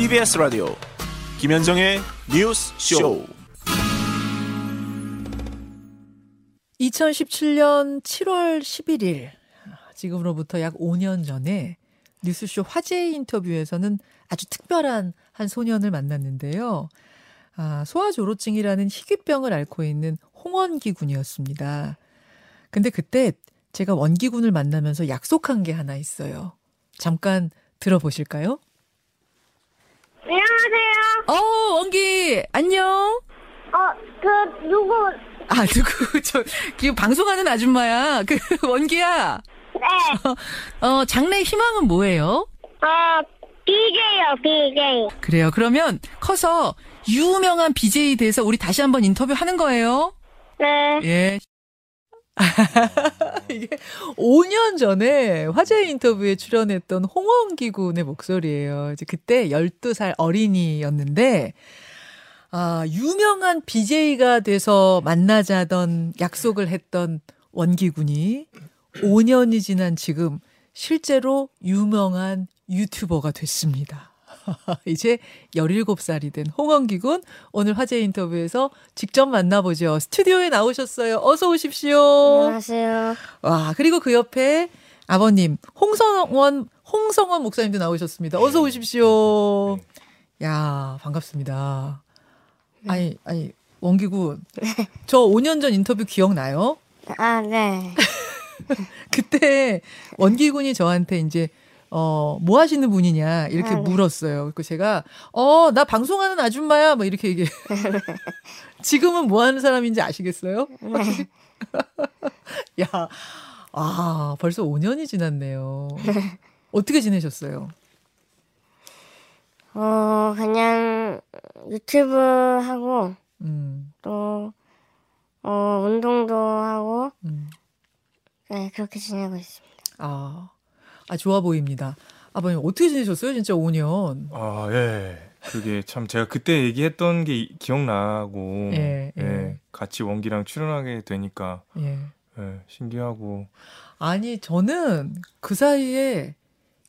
CBS 라디오 김현정의 뉴스 쇼. 2017년 7월 11일 지금으로부터 약 5년 전에 뉴스쇼 화제 인터뷰에서는 아주 특별한 한 소년을 만났는데요. 아, 소아조로증이라는 희귀병을 앓고 있는 홍원기 군이었습니다. 근데 그때 제가 원기 군을 만나면서 약속한 게 하나 있어요. 잠깐 들어보실까요? 어, 원기, 안녕. 어, 그, 누구, 아, 누구, 저, 그 방송하는 아줌마야. 그, 원기야. 네. 어, 장래 희망은 뭐예요? 어, BJ요, BJ. 그래요. 그러면 커서 유명한 BJ 돼서 우리 다시 한번 인터뷰 하는 거예요. 네. 예. 이게 5년 전에 화제 인터뷰에 출연했던 홍원기 군의 목소리예요. 이제 그때 12살 어린이였는데 아, 유명한 BJ가 돼서 만나자던 약속을 했던 원기 군이 5년이 지난 지금 실제로 유명한 유튜버가 됐습니다. 이제 17살이 된 홍원기 군 오늘 화제 인터뷰에서 직접 만나보죠. 스튜디오에 나오셨어요. 어서 오십시오. 안녕하세요. 와, 그리고 그 옆에 아버님 홍성원 홍성원 목사님도 나오셨습니다. 어서 오십시오. 야, 반갑습니다. 아니, 아니, 원기 군. 저 5년 전 인터뷰 기억나요? 아, 네. 그때 원기 군이 저한테 이제 어, 뭐 하시는 분이냐, 이렇게 아, 네. 물었어요. 그 제가, 어, 나 방송하는 아줌마야, 뭐 이렇게 얘기해. 지금은 뭐 하는 사람인지 아시겠어요? 네. 야, 아, 벌써 5년이 지났네요. 어떻게 지내셨어요? 어, 그냥 유튜브 하고, 음, 또, 어, 운동도 하고, 음. 네, 그렇게 지내고 있습니다. 아, 아, 좋아 보입니다. 아버님, 어떻게 지내셨어요? 진짜 5년. 아, 예. 그게 참 제가 그때 얘기했던 게 이- 기억나고 예, 예, 예. 같이 원기랑 출연하게 되니까 예. 예, 신기하고 아니, 저는 그 사이에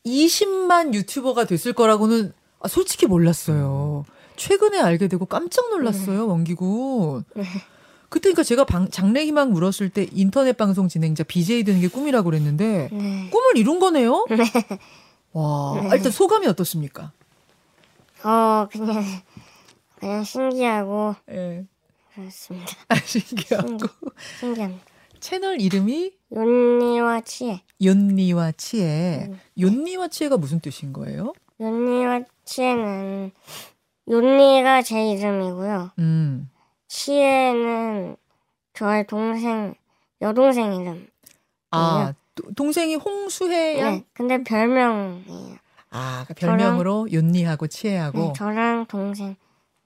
20만 유튜버가 됐을 거라고는 아, 솔직히 몰랐어요. 최근에 알게 되고 깜짝 놀랐어요, 원기군. 네. 그때 그러니까 제가 방, 장래 희망 물었을 때 인터넷 방송 진행자 BJ 되는 게 꿈이라고 그랬는데 네. 꿈을 이룬 거네요? 네. 와, 네. 아, 일단 소감이 어떻습니까? 어, 그냥, 그냥 신기하고, 예. 그렇습니다. 아, 신기하고. 신기, 신기합니다. 채널 이름이 윤니와 치에. 연니와 치에. 음. 연니와 치에가 무슨 뜻인 거예요? 윤니와 치에는, 윤니가 제 이름이고요. 음. 치에는 저의 동생, 여동생 이름. 아, 도- 동생이 홍수혜 양? 네, 근데 별명이에요. 아, 그러니까 별명으로 연니하고 치에하고. 네, 저랑 동생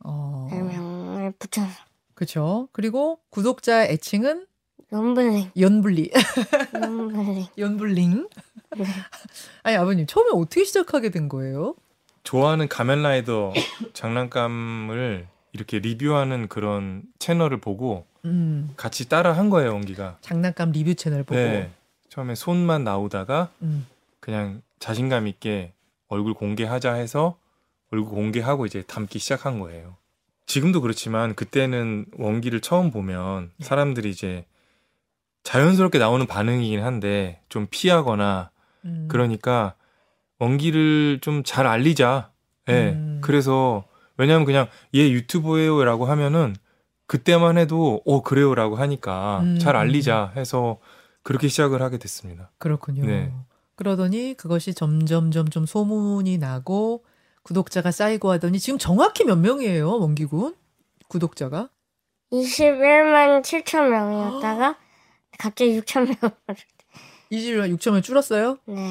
어. 별명을 붙여서 그렇죠. 그리고 구독자 애칭은 연블링, 연블리. 연블링. 연블링. 네. 아니, 아버님, 처음에 어떻게 시작하게 된 거예요? 좋아하는 가면라이더 장난감을 이렇게 리뷰하는 그런 채널을 보고 음. 같이 따라 한 거예요, 원기가. 장난감 리뷰 채널 보고. 네. 처음에 손만 나오다가 음. 그냥 자신감 있게 얼굴 공개하자 해서 얼굴 공개하고 이제 담기 시작한 거예요. 지금도 그렇지만 그때는 원기를 처음 보면 사람들이 이제 자연스럽게 나오는 반응이긴 한데 좀 피하거나 음. 그러니까 원기를 좀 잘 알리자. 예. 음. 그래서 왜냐면 그냥 얘 유튜버예요라고 하면은 그때만 해도 어 그래요라고 하니까 음. 잘 알리자 해서 그렇게 시작을 하게 됐습니다. 그렇군요. 네. 그러더니 그것이 점점 점점 소문이 나고 구독자가 쌓이고 하더니 지금 정확히 몇 명이에요, 원기군? 구독자가? 21만 7천 명이었다가 갑자기 6천 명. 20만 6천을 줄었어요? 네.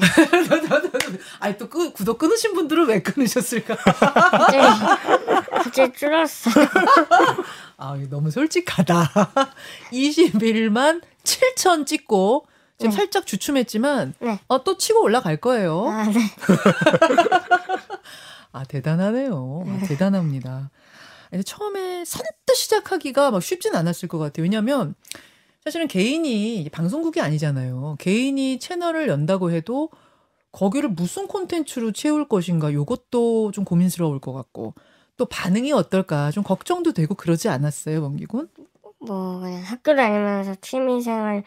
아니 또 끄, 구독 끊으신 분들은 왜 끊으셨을까? 갑자기, 갑자기 줄었어. 아, 너무 솔직하다. 21만 7천 찍고 지금 네. 살짝 주춤했지만 네. 어, 또 치고 올라갈 거예요. 아, 네. 아, 대단하네요. 아, 대단합니다. 근데 처음에 선뜻 시작하기가 막 쉽진 않았을 것 같아요. 왜냐면 사실은 개인이 방송국이 아니잖아요. 개인이 채널을 연다고 해도 거기를 무슨 콘텐츠로 채울 것인가 요것도 좀 고민스러울 것 같고 또 반응이 어떨까 좀 걱정도 되고 그러지 않았어요 원기군? 뭐 그냥 학교 다니면서 취미생활용으로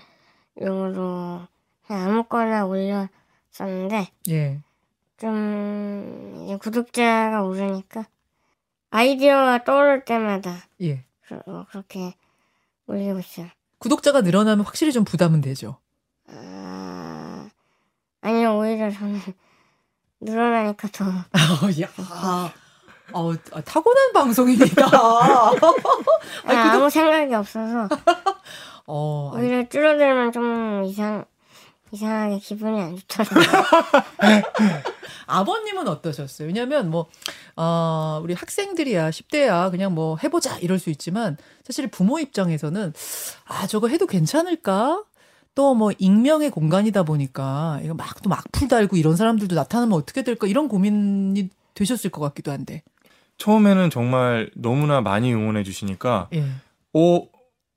그냥 아무거나 올렸었는데 예. 좀 이제 구독자가 오르니까 아이디어가 떠오를 때마다 예. 그, 어, 그렇게 올리고 있어요. 구독자가 늘어나면 확실히 좀 부담은 되죠. 아, 아니요 오히려 저는 늘어나니까 더 어, 야. 어, 아, 타고난 방송입니다. 아니, 아, 아무 생각이 없어서 어, 아니, 오히려 줄어들면 좀 이상 이상하게 기분이 안 좋더라고요. 아버님은 어떠셨어요? 왜냐면 뭐, 어, 우리 학생들이야, 10대야, 그냥 뭐 해보자 이럴 수 있지만 사실 부모 입장에서는 아, 저거 해도 괜찮을까? 또 뭐 익명의 공간이다 보니까 이거 막 또 막풀 달고 이런 사람들도 나타나면 어떻게 될까? 이런 고민이 되셨을 것 같기도 한데. 처음에는 정말 너무나 많이 응원해 주시니까 예. 오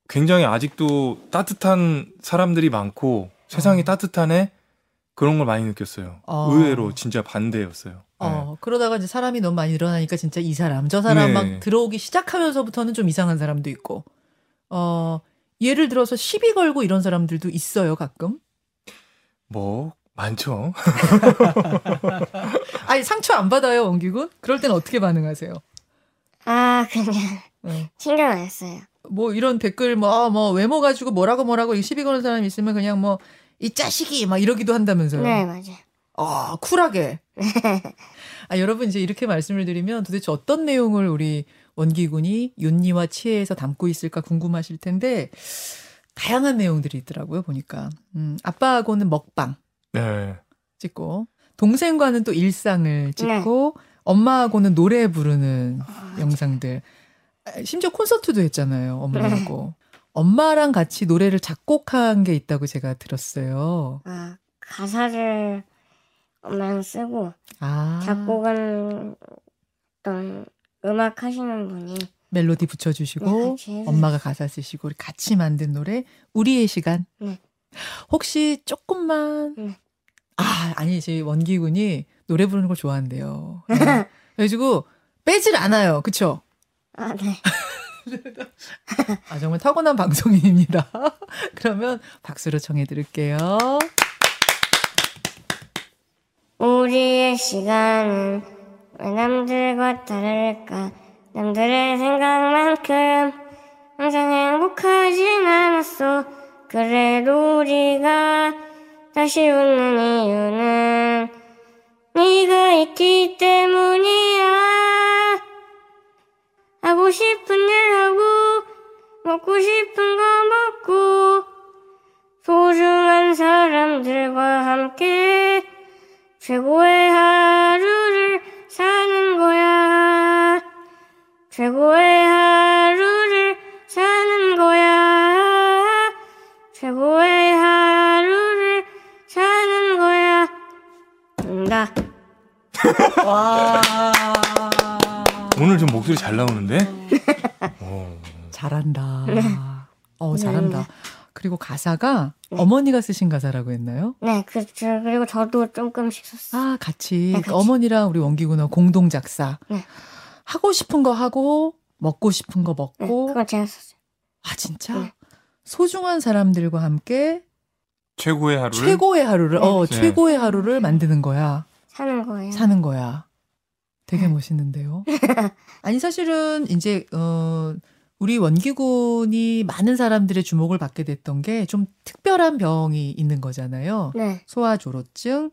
굉장히 아직도 따뜻한 사람들이 많고 세상이 어. 따뜻하네 그런 걸 많이 느꼈어요. 어. 의외로 진짜 반대였어요. 네. 어, 그러다가 이제 사람이 너무 많이 늘어나니까 진짜 이 사람, 저 사람 네. 막 들어오기 시작하면서부터는 좀 이상한 사람도 있고, 어, 예를 들어서 시비 걸고 이런 사람들도 있어요, 가끔. 뭐 많죠. 아니, 상처 안 받아요, 원기군? 그럴 땐 어떻게 반응하세요? 아 그냥 네. 신경 안 썼어요. 뭐 이런 댓글 뭐, 아, 뭐 외모 가지고 뭐라고 뭐라고 이 시비 거는 사람 있으면 그냥 뭐, 이 자식이 막 이러기도 한다면서요. 네 맞아요. 아, 쿨하게. 아, 여러분 이제 이렇게 말씀을 드리면 도대체 어떤 내용을 우리 원기군이 윤니와 치에에서 담고 있을까 궁금하실 텐데 다양한 내용들이 있더라고요, 보니까. 음, 아빠하고는 먹방 네. 찍고 동생과는 또 일상을 찍고 엄마하고는 노래 부르는 영상들. 아, 심지어 콘서트도 했잖아요, 어머니하고. 엄마랑 같이 노래를 작곡한 게 있다고 제가 들었어요. 아 가사를 엄마랑 쓰고 아. 작곡은 어떤 음악 하시는 분이 멜로디 네, 붙여주시고 해주세요. 엄마가 가사 쓰시고 우리 같이 만든 노래 우리의 시간. 네. 혹시 조금만 네. 아 아니지 원기 군이 노래 부르는 걸 좋아한대요. 네. 그래가지고 빼질 않아요. 그쵸? 아 네. 아 정말 타고난 방송인입니다. 그러면 박수로 청해 드릴게요. 우리의 시간은 왜 남들과 다를까? 남들의 생각만큼 항상 행복하진 않았어. 그래도 우리가 다시 웃는 이유는 네가 있기 때문이야. 싶은 일 하고 먹고 싶은 거 먹고 소중한 사람들과 함께 최고의 하루를 사는 거야. 최고의 하루를 사는 거야. 최고의 하루를 사는 거야. 나. 와 오늘 좀 목소리 잘 나오는데. 어. 잘한다. 네. 어 잘한다. 그리고 가사가 어머니가 쓰신 가사라고 했나요? 네, 그, 저, 그리고 저도 조금씩 썼어요. 아, 같이. 네, 그 같이. 어머니랑 우리 원기군하고 공동 작사. 네. 하고 싶은 거 하고, 먹고 싶은 거 네, 먹고. 그건 제가 썼어요. 아, 진짜? 네. 소중한 사람들과 함께 최고의 하루를 최고의 하루를, 어, 네. 최고의 하루를 만드는 거야. 사는 거예요. 사는 거야. 되게 네. 멋있는데요. 아니, 사실은 이제, 어, 우리 원기군이 많은 사람들의 주목을 받게 됐던 게 좀 특별한 병이 있는 거잖아요. 네. 소아조로증.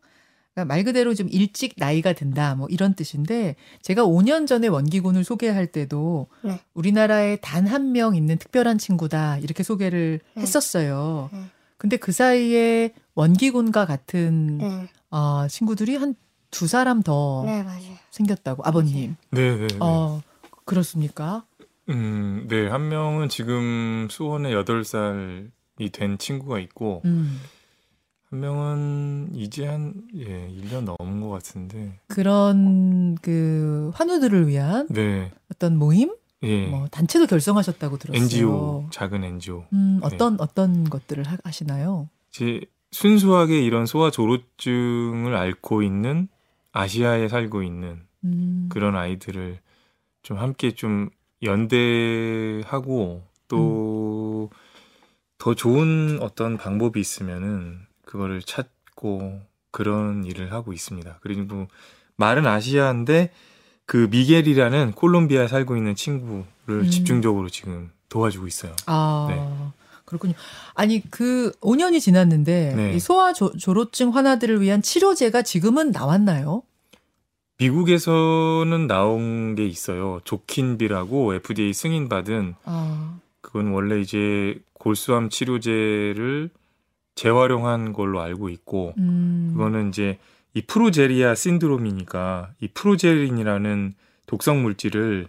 그러니까 말 그대로 좀 일찍 나이가 든다 뭐 이런 뜻인데 제가 5년 전에 원기군을 소개할 때도 네. 우리나라에 단 한 명 있는 특별한 친구다 이렇게 소개를 네. 했었어요. 네. 근데 그 사이에 원기군과 같은 네. 어, 친구들이 한 두 사람 더 네, 맞아요. 생겼다고 아버님. 네, 네, 네. 어 그렇습니까? 음, 네. 한 명은 지금 수원에 8살이 된 친구가 있고 음. 한 명은 이제 한 예, 1년 넘은 것 같은데. 그런 그 환우들을 위한 네. 어떤 모임, 예. 뭐 단체도 결성하셨다고 들었어요. NGO 작은 NGO. 음, 네. 어떤 어떤 것들을 하, 하시나요? 제 순수하게 이런 소아 조로증을 앓고 있는 아시아에 살고 있는 음. 그런 아이들을 좀 함께 좀 연대하고 또더 좋은 어떤 방법이 있으면은 그거를 찾고 그런 일을 하고 있습니다. 그리고 말은 아시아인데 그 미겔이라는 콜롬비아에 살고 있는 친구를 음. 집중적으로 지금 도와주고 있어요. 아. 네. 그렇군요. 아니 그 5년이 지났는데 네. 이 소아 조, 조로증 환아들을 위한 치료제가 지금은 나왔나요? 미국에서는 나온 게 있어요. 조킨비라고 FDA 승인받은 아. 그건 원래 이제 골수암 치료제를 재활용한 걸로 알고 있고 음. 그거는 이제 이 프로제리아 신드롬이니까 이 프로제린이라는 독성 물질을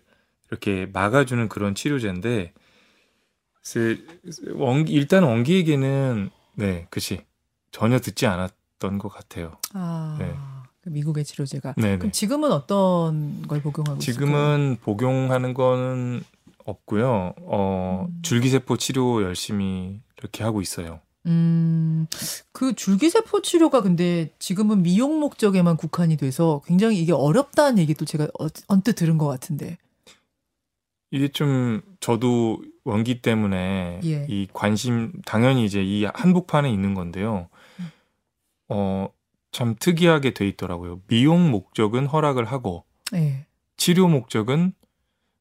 이렇게 막아주는 그런 치료제인데 글쎄, 원기, 일단 원기에게는 네, 그치 전혀 듣지 않았던 것 같아요. 아. 네. 그 미국의 치료제가. 네네. 그럼 지금은 어떤 걸 복용하고 있을까요? 지금은 복용하는 거는 없고요. 어, 음. 줄기세포 치료 열심히 이렇게 하고 있어요. 음, 그 줄기세포 치료가 근데 지금은 미용 목적에만 국한이 돼서 굉장히 이게 어렵다는 얘기도 제가 어- 언뜻 들은 것 같은데. 이게 좀 저도 원기 때문에 예. 이 관심 당연히 이제 이 한복판에 있는 건데요. 음. 어, 참 특이하게 돼 있더라고요. 미용 목적은 허락을 하고 예. 치료 목적은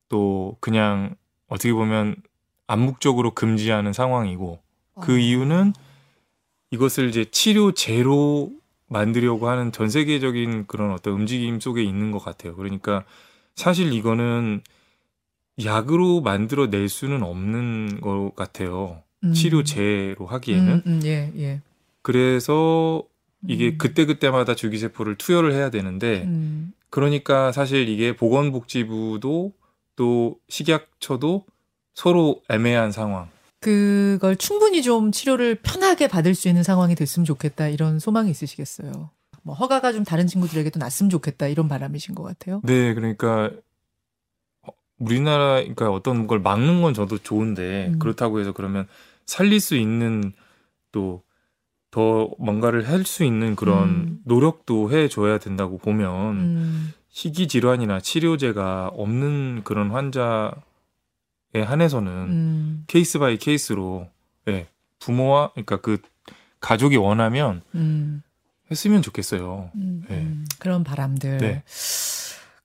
또 그냥 어떻게 보면 암묵적으로 금지하는 상황이고 그 어. 이유는 이것을 이제 치료제로 만들려고 하는 전 세계적인 그런 어떤 움직임 속에 있는 것 같아요. 그러니까 사실 이거는 약으로 만들어낼 수는 없는 것 같아요. 음. 치료제로 하기에는. 음, 음, 예, 예. 그래서 이게 음. 그때그때마다 줄기세포를 투여를 해야 되는데 음. 그러니까 사실 이게 보건복지부도 또 식약처도 서로 애매한 상황. 그걸 충분히 좀 치료를 편하게 받을 수 있는 상황이 됐으면 좋겠다 이런 소망이 있으시겠어요. 뭐 허가가 좀 다른 친구들에게도 났으면 좋겠다 이런 바람이신 것 같아요. 네, 그러니까 어, 우리나라 그러니까 어떤 걸 막는 건 저도 좋은데 음. 그렇다고 해서 그러면 살릴 수 있는 또 더 뭔가를 할 수 있는 그런 음. 노력도 해줘야 된다고 보면 음. 희귀 질환이나 치료제가 없는 그런 환자에 한해서는 음. case by case로 예, 부모와 그러니까 그 가족이 원하면 음. 했으면 좋겠어요. 음, 네. 음, 그런 바람들. 네.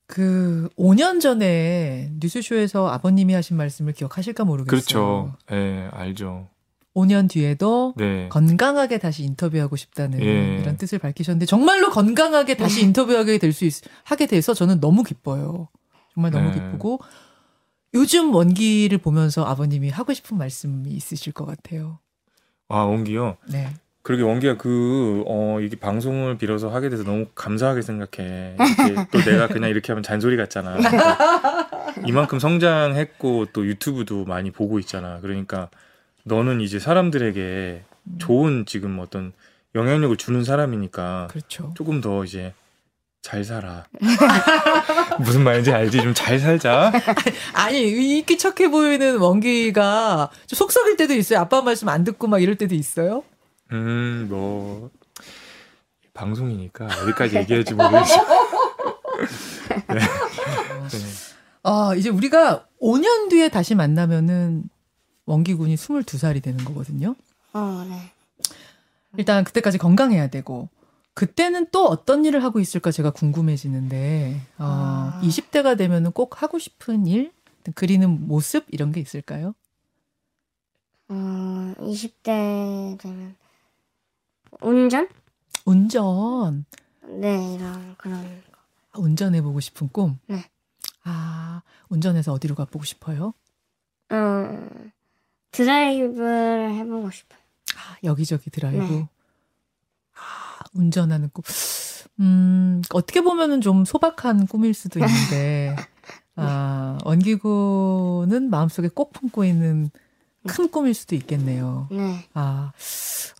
그 5년 전에 뉴스쇼에서 아버님이 하신 말씀을 기억하실까 모르겠어요. 그렇죠. 예, 알죠. 5년 뒤에도 네. 건강하게 다시 인터뷰하고 싶다는 예. 이런 뜻을 밝히셨는데 정말로 건강하게 다시 인터뷰하게 될 수 하게 돼서 저는 너무 기뻐요. 정말 너무 네. 기쁘고 요즘 원기를 보면서 아버님이 하고 싶은 말씀이 있으실 것 같아요. 아, 원기요. 네. 그러게 원기야 그 어, 이게 방송을 빌어서 하게 돼서 너무 감사하게 생각해. 또 내가 그냥 이렇게 하면 잔소리 같잖아. 이만큼 성장했고 또 유튜브도 많이 보고 있잖아. 그러니까 너는 이제 사람들에게 좋은 지금 어떤 영향력을 주는 사람이니까 그렇죠. 조금 더 이제 잘 살아. 무슨 말인지 알지? 좀 잘 살자. 아니 인기 착해 보이는 원기가 좀 속썩일 때도 있어요. 아빠 말씀 안 듣고 막 이럴 때도 있어요. 음, 뭐 방송이니까 어디까지 얘기할지 모르겠어. 네. 네. 아 이제 우리가 5년 뒤에 다시 만나면은 원기 군이 22살이 되는 거거든요. 어, 네. 일단 그때까지 건강해야 되고 그때는 또 어떤 일을 하고 있을까 제가 궁금해지는데 어, 아. 20대가 되면은 꼭 하고 싶은 일, 그리는 모습 이런 게 있을까요? 어, 20대 되면 운전? 운전, 네, 이런 그런 아, 운전해 보고 싶은 꿈. 네. 아 운전해서 어디로 가 보고 싶어요? 어, 드라이브를 해보고 싶어요. 아, 여기저기 드라이브. 네. 아, 운전하는 꿈. 음, 어떻게 보면은 좀 소박한 꿈일 수도 있는데, 아, 원기구는 마음속에 꼭 품고 있는 큰 꿈일 수도 있겠네요. 네. 아,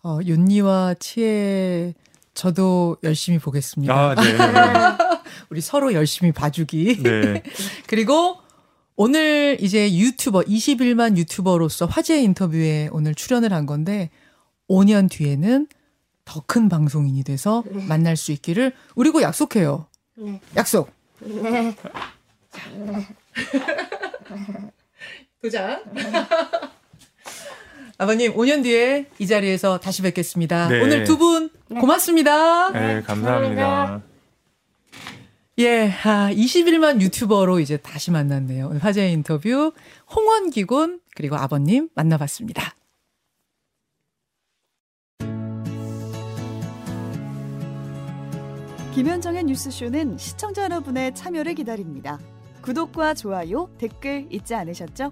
어, 윤니와 치에 저도 열심히 보겠습니다. 아, 네. 우리 서로 열심히 봐주기. 네. 그리고 오늘 이제 유튜버 21만 유튜버로서 화제 인터뷰에 오늘 출연을 한 건데 5년 뒤에는 더 큰 방송인이 돼서 만날 수 있기를 우리 고 약속해요. 네. 약속. 네. 도장. 아버님 5년 뒤에 이 자리에서 다시 뵙겠습니다. 네. 오늘 두 분 고맙습니다. 네, 감사합니다. 감사합니다. 예, 아, 21만 유튜버로 이제 다시 만났네요. 오늘 화제 인터뷰 홍원기군 그리고 아버님 만나봤습니다. 김현정의 뉴스쇼는 시청자 여러분의 참여를 기다립니다. 구독과 좋아요, 댓글 잊지 않으셨죠?